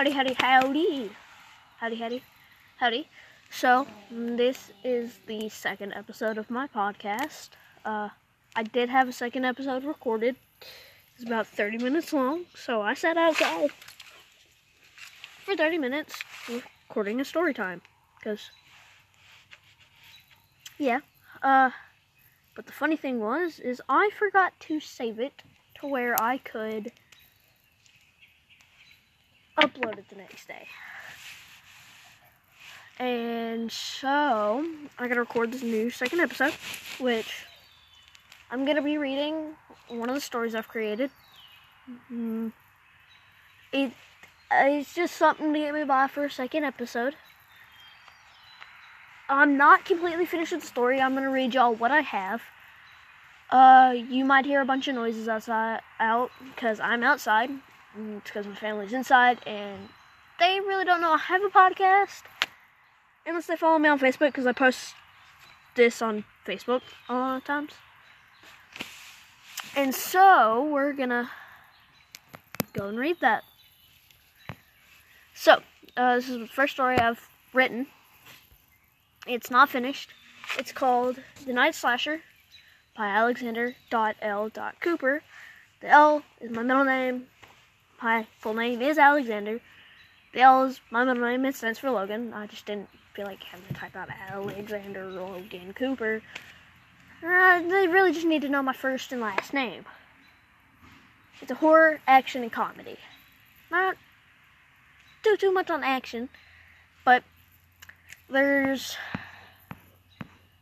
Howdy, howdy, howdy. Howdy, howdy, howdy. So, this is the second episode of my podcast. Uh, I did have a second episode recorded. It's about 30 minutes long, so I sat outside for 30 minutes recording a story time. Because, yeah. Uh, but the funny thing was, is I forgot to save it to where I could upload it the next day. And so, I gotta record this new second episode, which I'm gonna be reading one of the stories I've created. Mm, it, it's just something to get me by for a second episode. I'm not completely finished with the story. I'm gonna read y'all what I have. Uh, you might hear a bunch of noises outside, out, because I'm outside. It's because my family's inside, and they really don't know I have a podcast. Unless they follow me on Facebook, because I post this on Facebook a lot of times. And so, we're gonna go and read that. So, uh, this is the first story I've written. It's not finished. It's called The Night Slasher by Alexander L. Cooper. The L is my middle name. My full name is Alexander. The L is my middle name. It stands for Logan. I just didn't feel like having to type out Alexander Logan Cooper. Uh, they really just need to know my first and last name. It's a horror, action, and comedy. Not too too much on action, but there's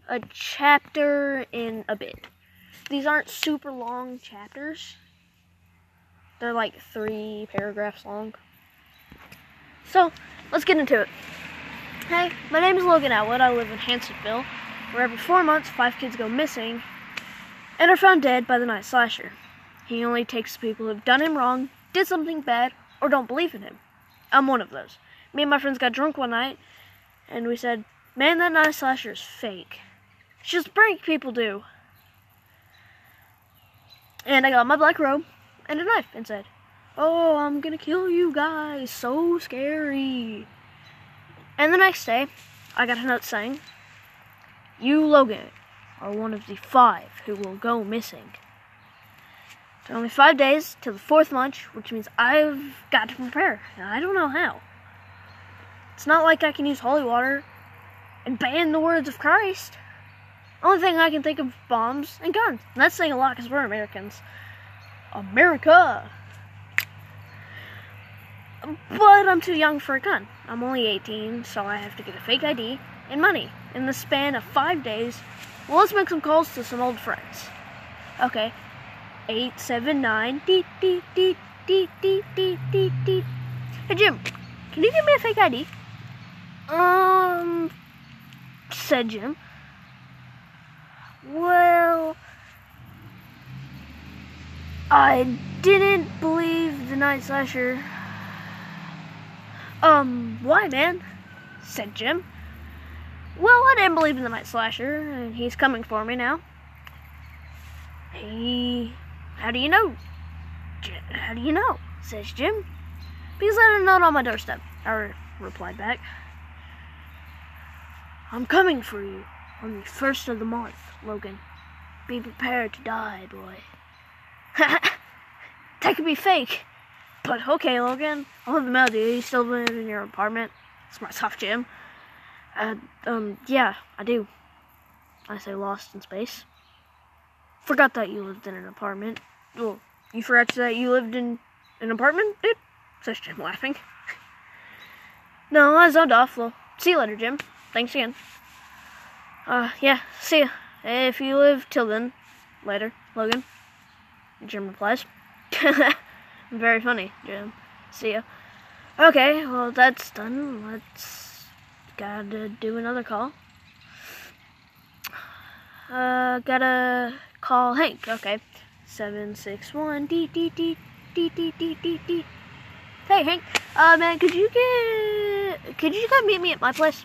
a chapter in a bit. These aren't super long chapters. They're like three paragraphs long. So, let's get into it. Hey, my name is Logan Atwood. I live in Hansonville, where every four months five kids go missing and are found dead by the night slasher. He only takes people who've done him wrong, did something bad, or don't believe in him. I'm one of those. Me and my friends got drunk one night, and we said, Man, that night slasher is fake. It's just prank people do. And I got my black robe and a knife and said, Oh, I'm gonna kill you guys. So scary. And the next day, I got a note saying, You, Logan, are one of the five who will go missing. It's only five days till the fourth lunch, which means I've got to prepare. And I don't know how. It's not like I can use holy water and ban the words of Christ. Only thing I can think of bombs and guns. And that's saying a lot because we're Americans. America! But I'm too young for a gun. I'm only 18, so I have to get a fake ID and money in the span of five days. Well, let's make some calls to some old friends. Okay. 879 deet deet deet deet deet deet deet deet. Hey Jim, can you give me a fake ID? Um, said Jim. Well, I didn't believe the night slasher. Um, why, man? said Jim. Well, I didn't believe in the night slasher, and he's coming for me now. He. How do you know? How do you know? says Jim. Because I had a note on my doorstep. I replied back. I'm coming for you on the first of the month, Logan. Be prepared to die, boy. that could be fake. But okay, Logan. I'll have the to you. Still live in your apartment? It's my soft Jim. Uh, um, yeah, I do. I say lost in space. Forgot that you lived in an apartment. Well, you forgot that you lived in an apartment, dude? Says Jim, laughing. no, I zoned off. Well, see you later, Jim. Thanks again. Uh, yeah, see ya. If you live till then, later, Logan. Jim replies. Very funny, Jim. See ya. Okay, well, that's done. Let's. Gotta do another call. Uh, gotta call Hank. Okay. 761 D D D D D D D D. Hey, Hank. Uh, man, could you get. Could you come meet me at my place?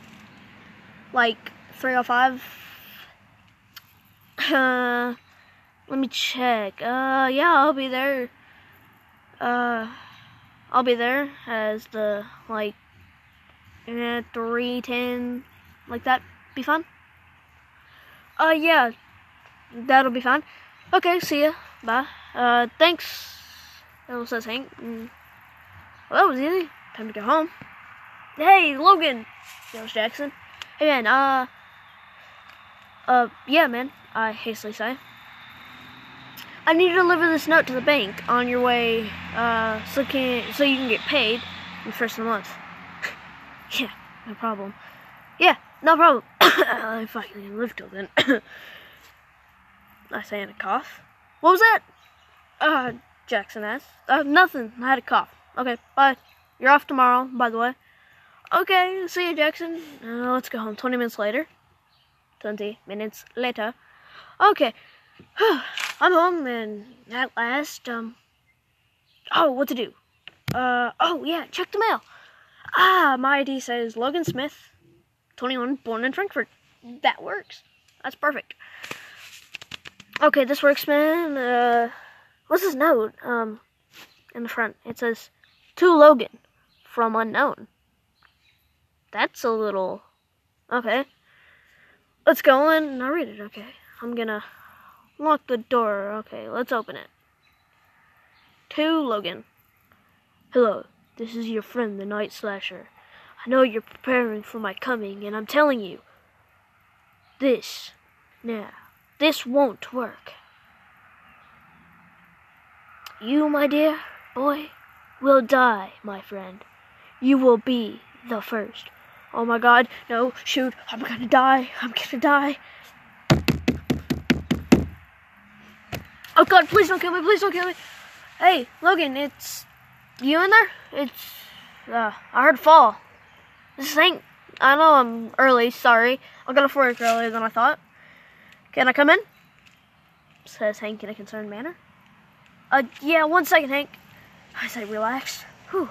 Like, 305? Uh, let me check. Uh, yeah, I'll be there. Uh, I'll be there as the like eh, three ten like that. Be fun. Uh yeah, that'll be fun. Okay, see ya. Bye. Uh, thanks. That says Hank. Mm. Well, that was easy. Time to go home. Hey, Logan. Yells Jackson. Hey man. Uh. Uh. Yeah, man. I hastily say. I need to deliver this note to the bank on your way, uh, so can so you can get paid in the first of the month. yeah, no problem. Yeah, no problem. I can live till then. I say in a cough. What was that? Uh, Jackson asked. Uh, nothing. I had a cough. Okay, bye. You're off tomorrow, by the way. Okay, see you, Jackson. Uh, let's go home. 20 minutes later. 20 minutes later. Okay. I'm home, and at last, um... Oh, what to do? Uh, oh, yeah, check the mail. Ah, my ID says Logan Smith, 21, born in Frankfurt. That works. That's perfect. Okay, this works, man. Uh, what's this note? Um, in the front, it says, To Logan, from unknown. That's a little... Okay. Let's go in and I'll read it, okay. I'm gonna lock the door. Okay, let's open it. To Logan. Hello, this is your friend, the Night Slasher. I know you're preparing for my coming, and I'm telling you, this, now, this won't work. You, my dear boy, will die, my friend. You will be the first. Oh my god, no, shoot, I'm gonna die, I'm gonna die. Oh god, please don't kill me, please don't kill me. Hey, Logan, it's you in there? It's, uh, I heard fall. This ain't, I know I'm early, sorry. I got off work earlier than I thought. Can I come in? Says Hank in a concerned manner. Uh, yeah, one second, Hank. I say relax. Whew.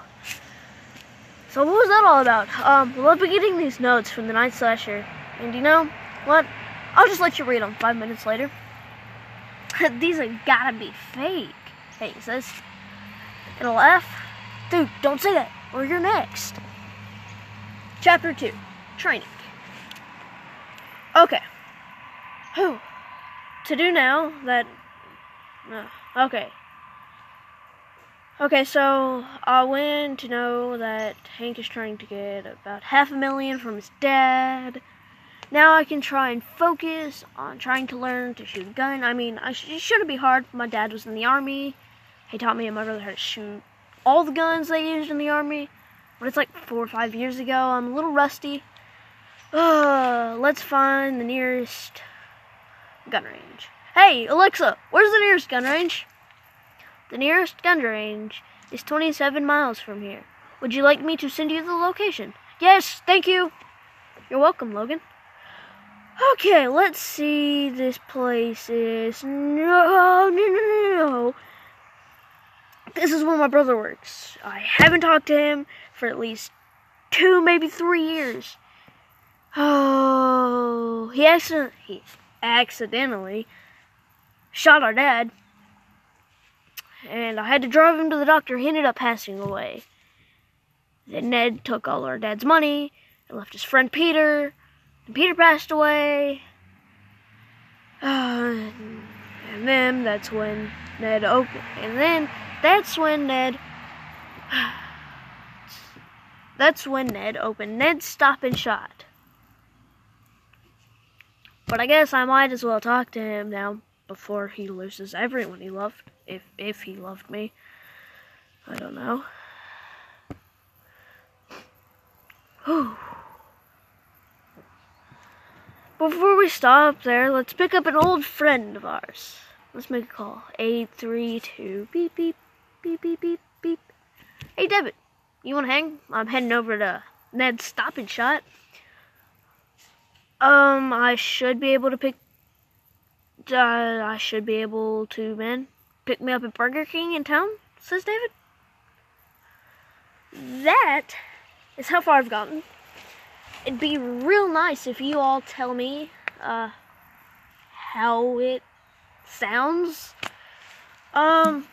So what was that all about? Um, well, I've been getting these notes from the Night Slasher, and you know what? I'll just let you read them five minutes later. These have gotta be fake. Hey, says. It'll F. Dude, don't say that, or you're next. Chapter 2 Training. Okay. Whew. To do now that. Uh, okay. Okay, so I went to know that Hank is trying to get about half a million from his dad. Now I can try and focus on trying to learn to shoot a gun. I mean, I sh- it shouldn't be hard. My dad was in the army. He taught me and my brother how to shoot all the guns they used in the army. But it's like four or five years ago. I'm a little rusty. Uh, let's find the nearest gun range. Hey, Alexa, where's the nearest gun range? The nearest gun range is 27 miles from here. Would you like me to send you the location? Yes, thank you. You're welcome, Logan. Okay, let's see. This place is no, no, no, no, no. This is where my brother works. I haven't talked to him for at least two, maybe three years. Oh, he accident he accidentally shot our dad, and I had to drive him to the doctor. He ended up passing away. Then Ned took all our dad's money and left his friend Peter Peter passed away. Uh, and then that's when Ned opened. And then that's when Ned. That's when Ned opened Ned's Stop and Shot. But I guess I might as well talk to him now before he loses everyone he loved. If if he loved me. I don't know. Whew. Before we stop there, let's pick up an old friend of ours. Let's make a call. 832 beep beep beep beep beep beep. Hey David, you wanna hang? I'm heading over to Ned's Stop and Shot. Um, I should be able to pick. Uh, I should be able to, man, pick me up at Burger King in town. Says David. That is how far I've gotten it'd be real nice if you all tell me uh, how it sounds. Um,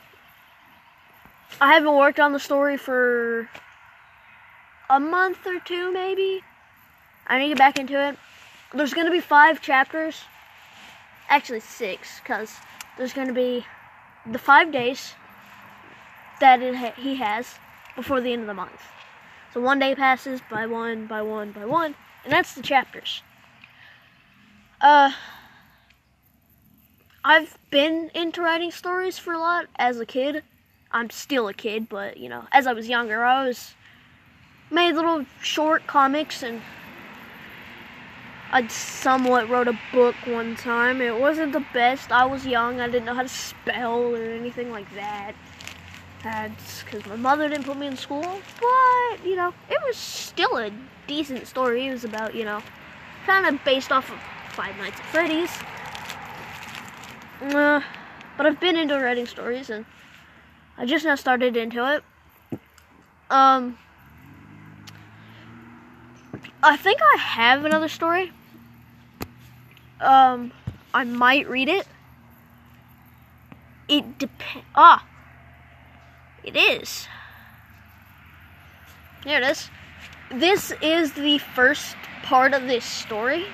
I haven't worked on the story for a month or two, maybe. I need to get back into it. There's going to be five chapters. Actually, six, because there's going to be the five days that ha- he has before the end of the month. So one day passes by one, by one, by one, and that's the chapters. Uh, I've been into writing stories for a lot as a kid. I'm still a kid, but you know, as I was younger, I was made little short comics and I somewhat wrote a book one time. It wasn't the best. I was young. I didn't know how to spell or anything like that. That's because my mother didn't put me in school. But, you know, it was still a decent story. It was about, you know, kind of based off of Five Nights at Freddy's. Uh, but I've been into writing stories and I just now started into it. Um, I think I have another story. Um, I might read it. It depends. Ah, it is. There it is. This is the first part of this story.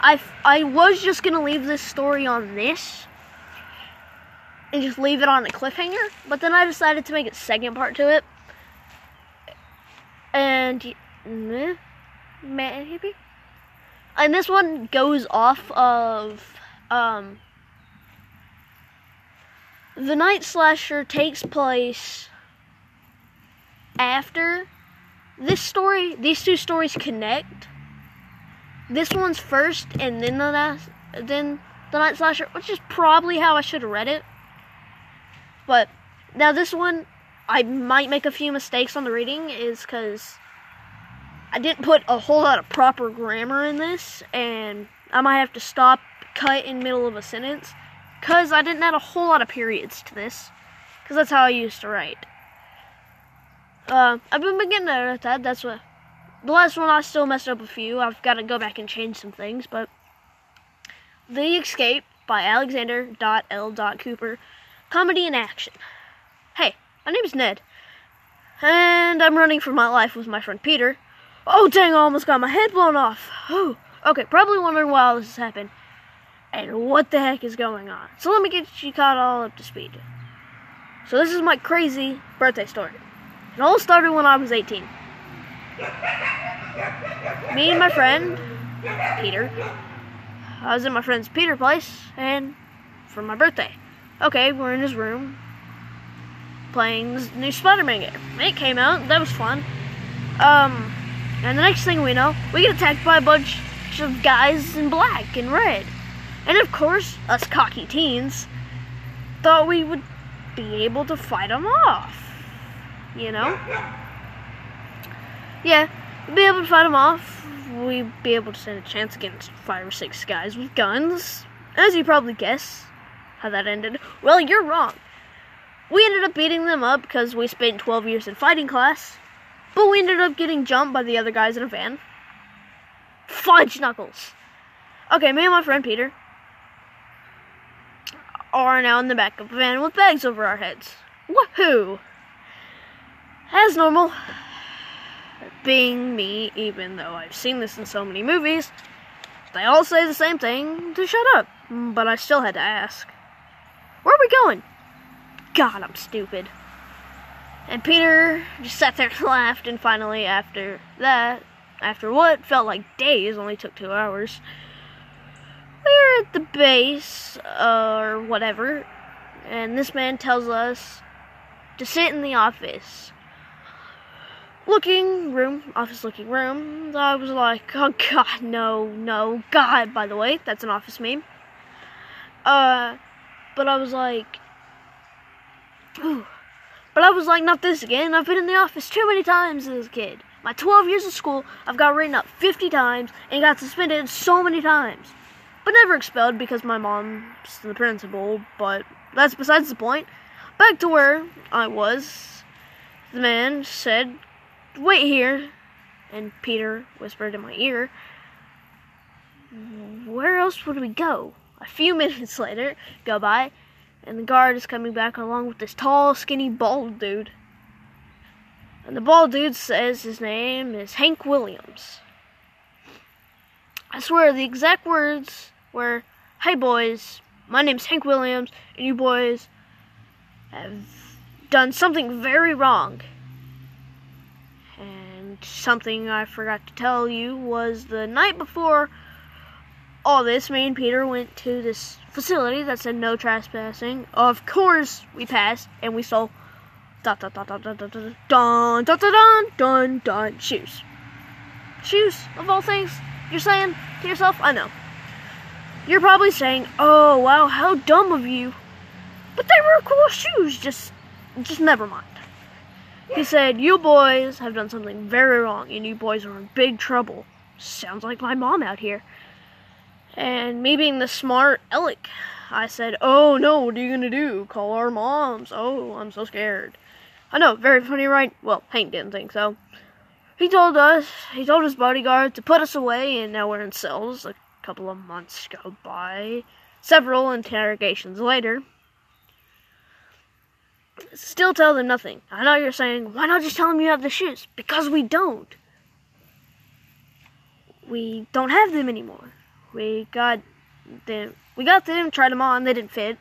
I, I was just gonna leave this story on this and just leave it on a cliffhanger, but then I decided to make a second part to it. And maybe and this one goes off of um the night slasher takes place after this story these two stories connect. This one's first and then the last, then the night slasher which is probably how i should have read it. But now this one i might make a few mistakes on the reading is because I didn't put a whole lot of proper grammar in this, and I might have to stop, cut in middle of a sentence, because I didn't add a whole lot of periods to this, because that's how I used to write. Uh, I've been beginning at that, that's what, the last one I still messed up a few, I've got to go back and change some things, but, The Escape by Alexander L. Cooper, comedy and action. Hey, my name is Ned, and I'm running for my life with my friend Peter, Oh, dang, I almost got my head blown off. Oh, okay, probably wondering why all this has happened and what the heck is going on. So let me get you caught all up to speed. So this is my crazy birthday story. It all started when I was 18. Me and my friend, Peter, I was in my friend's Peter place, and for my birthday. Okay, we're in his room, playing this new Spider-Man game. It came out, that was fun. Um, and the next thing we know, we get attacked by a bunch of guys in black and red. And of course, us cocky teens thought we would be able to fight them off. You know? Yeah, we'd be able to fight them off. We'd be able to stand a chance against five or six guys with guns. As you probably guess how that ended. Well, you're wrong. We ended up beating them up because we spent 12 years in fighting class but we ended up getting jumped by the other guys in a van. Fudge knuckles. Okay, me and my friend Peter are now in the back of a van with bags over our heads. Woohoo! As normal, being me, even though I've seen this in so many movies, they all say the same thing to shut up. But I still had to ask. Where are we going? God, I'm stupid. And Peter just sat there and laughed, and finally, after that, after what felt like days, only took two hours, at the base, uh, or whatever, and this man tells us to sit in the office. Looking room, office looking room. I was like, oh god, no, no, god, by the way, that's an office meme. Uh, but I was like, ooh but I was like, not this again. I've been in the office too many times as a kid. My 12 years of school, I've got written up 50 times and got suspended so many times. But never expelled because my mom's the principal, but that's besides the point. Back to where I was. The man said, Wait here. And Peter whispered in my ear, Where else would we go? A few minutes later go by, and the guard is coming back along with this tall, skinny, bald dude. And the bald dude says his name is Hank Williams. I swear the exact words were, Hey boys, my name's Hank Williams, and you boys have done something very wrong. And something I forgot to tell you was the night before all this, me and Peter went to this facility that said no trespassing. Of course, we passed and we saw dun dun dun dun dun dun dun dun dun dun dun dun shoes. Shoes of all things. You're saying to yourself, I know. You're probably saying, "Oh wow, how dumb of you," but they were cool shoes. Just, just never mind. He said, "You boys have done something very wrong, and you boys are in big trouble." Sounds like my mom out here. And me being the smart Alec, I said, Oh no, what are you gonna do? Call our moms. Oh, I'm so scared. I know, very funny, right? Well, Hank didn't think so. He told us, he told his bodyguard to put us away, and now we're in cells. A couple of months go by. Several interrogations later. Still tell them nothing. I know you're saying, why not just tell them you have the shoes? Because we don't. We don't have them anymore. We got them. We got them. Tried them on. They didn't fit.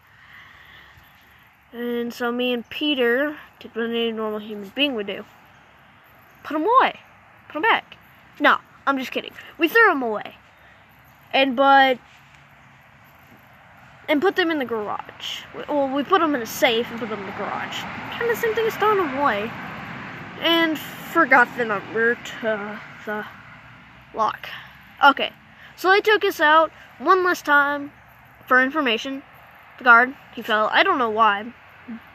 And so me and Peter did what any normal human being would do. Put them away. Put them back. No, I'm just kidding. We threw them away. And but and put them in the garage. Well, we put them in a safe and put them in the garage. Kind of same thing as throwing them away. And forgot the number to the lock. Okay. So they took us out one last time for information. The guard, he fell. I don't know why.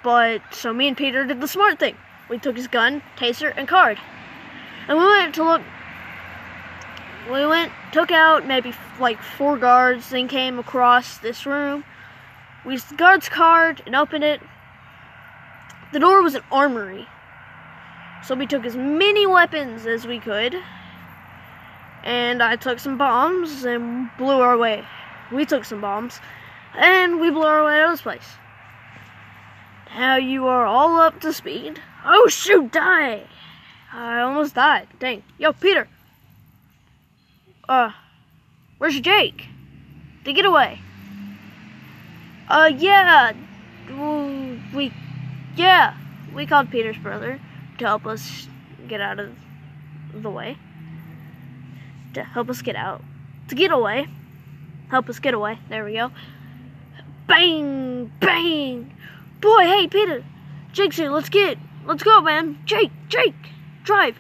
But so me and Peter did the smart thing. We took his gun, taser, and card. And we went to look. We went, took out maybe like four guards, then came across this room. We used the guard's card and opened it. The door was an armory. So we took as many weapons as we could and I took some bombs and blew our way. We took some bombs and we blew our way out of this place. Now you are all up to speed. Oh shoot, die! I almost died. Dang. Yo, Peter. Uh, where's Jake? To get away. Uh, yeah. We, yeah. We called Peter's brother to help us get out of the way to help us get out. To get away. Help us get away. There we go. Bang! Bang! Boy, hey, Peter. Jake's here. Let's get. Let's go, man. Jake, Jake. Drive.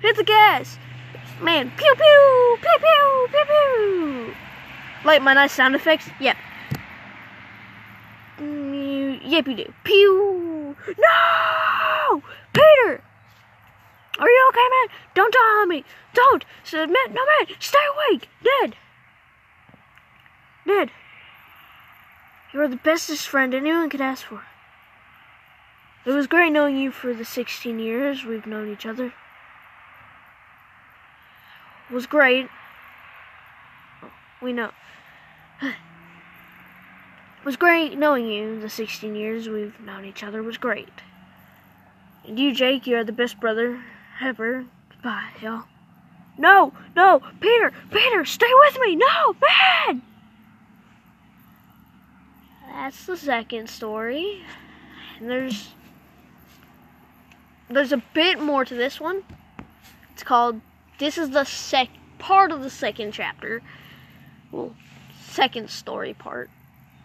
Hit the gas. Man, pew pew! Pew pew! Pew pew! Like my nice sound effects? Yep. Mm, yep, you do. Pew! No! Peter! Are you okay, man? Don't die on me. Don't. Man, no, man. Stay awake. Ned. Ned. You are the bestest friend anyone could ask for. It was great knowing you for the 16 years we've known each other. Was great. We know. It was great knowing you the 16 years we've known each other was great. And you, Jake, you are the best brother ever. Goodbye, y'all. No, no, Peter, Peter, stay with me. No, man. That's the second story. And there's there's a bit more to this one. It's called this is the sec part of the second chapter. Well, second story part,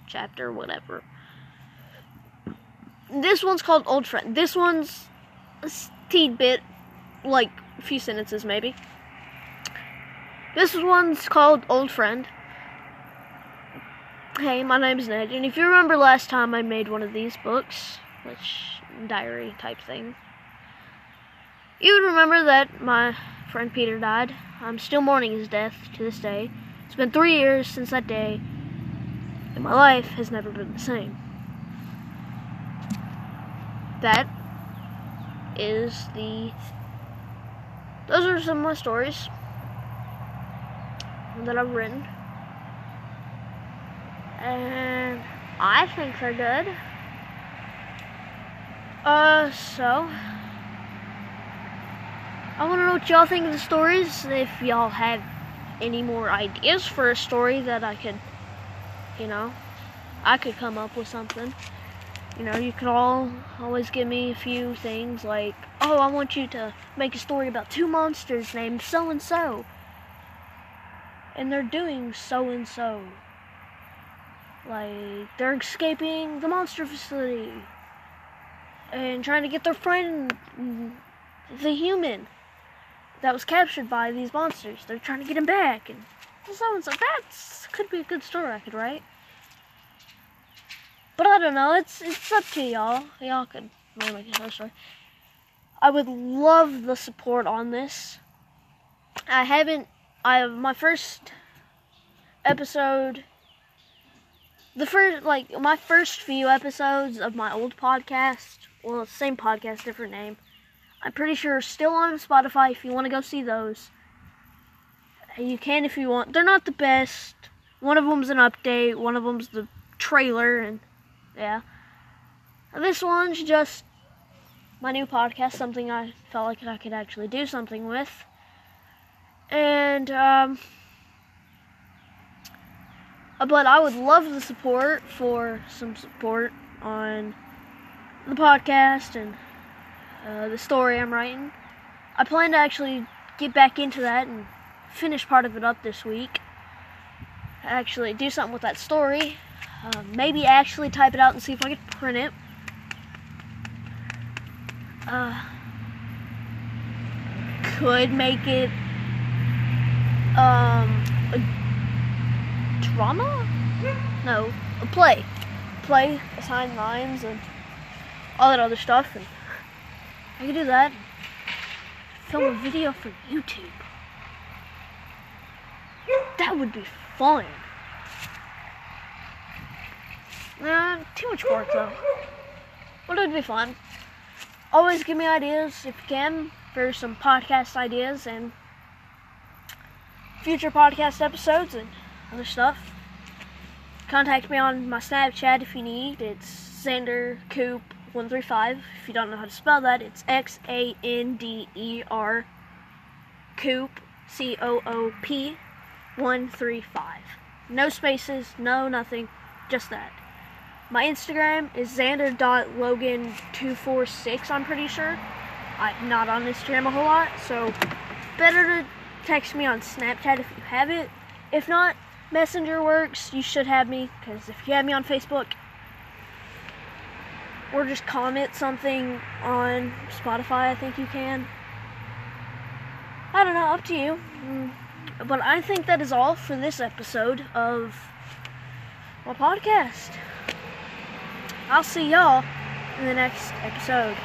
chapter, whatever. This one's called Old Friend. This one's a bit like a few sentences maybe. This one's called Old Friend. Hey, my name's Ned, and if you remember last time I made one of these books, which diary type thing, you would remember that my friend Peter died. I'm still mourning his death to this day. It's been three years since that day, and my life has never been the same. That is the those are some of my stories that I've written. And I think they're good. Uh, so. I want to know what y'all think of the stories. If y'all have any more ideas for a story that I could, you know, I could come up with something. You know, you can all always give me a few things like, oh, I want you to make a story about two monsters named so and so. And they're doing so and so. Like, they're escaping the monster facility and trying to get their friend, the human, that was captured by these monsters. They're trying to get him back. And so and so. That could be a good story I could write. But I don't know. It's it's up to y'all. Y'all could make another story. I would love the support on this. I haven't. I have my first episode. The first, like my first few episodes of my old podcast. Well, same podcast, different name. I'm pretty sure still on Spotify if you want to go see those. You can if you want. They're not the best. One of them's an update. One of them's the trailer, and yeah. This one's just my new podcast, something I felt like I could actually do something with. And, um, but I would love the support for some support on the podcast and uh, the story I'm writing. I plan to actually get back into that and finish part of it up this week. Actually, do something with that story. Uh, maybe actually type it out and see if I can print it. Uh, could make it um, a drama? No, a play. Play, assign lines, and all that other stuff. And I could do that. Film a video for YouTube. That would be fun. Nah, too much work though. But it would be fun. Always give me ideas if you can for some podcast ideas and future podcast episodes and other stuff. Contact me on my Snapchat if you need. It's Xander Coop 135. If you don't know how to spell that, it's X A N D E R Coop C O O P 135. No spaces, no nothing, just that. My Instagram is xander.logan246, I'm pretty sure. I'm not on Instagram a whole lot, so better to text me on Snapchat if you have it. If not, Messenger works. You should have me, because if you have me on Facebook, or just comment something on Spotify, I think you can. I don't know, up to you. Mm, but I think that is all for this episode of my podcast. I'll see y'all in the next episode.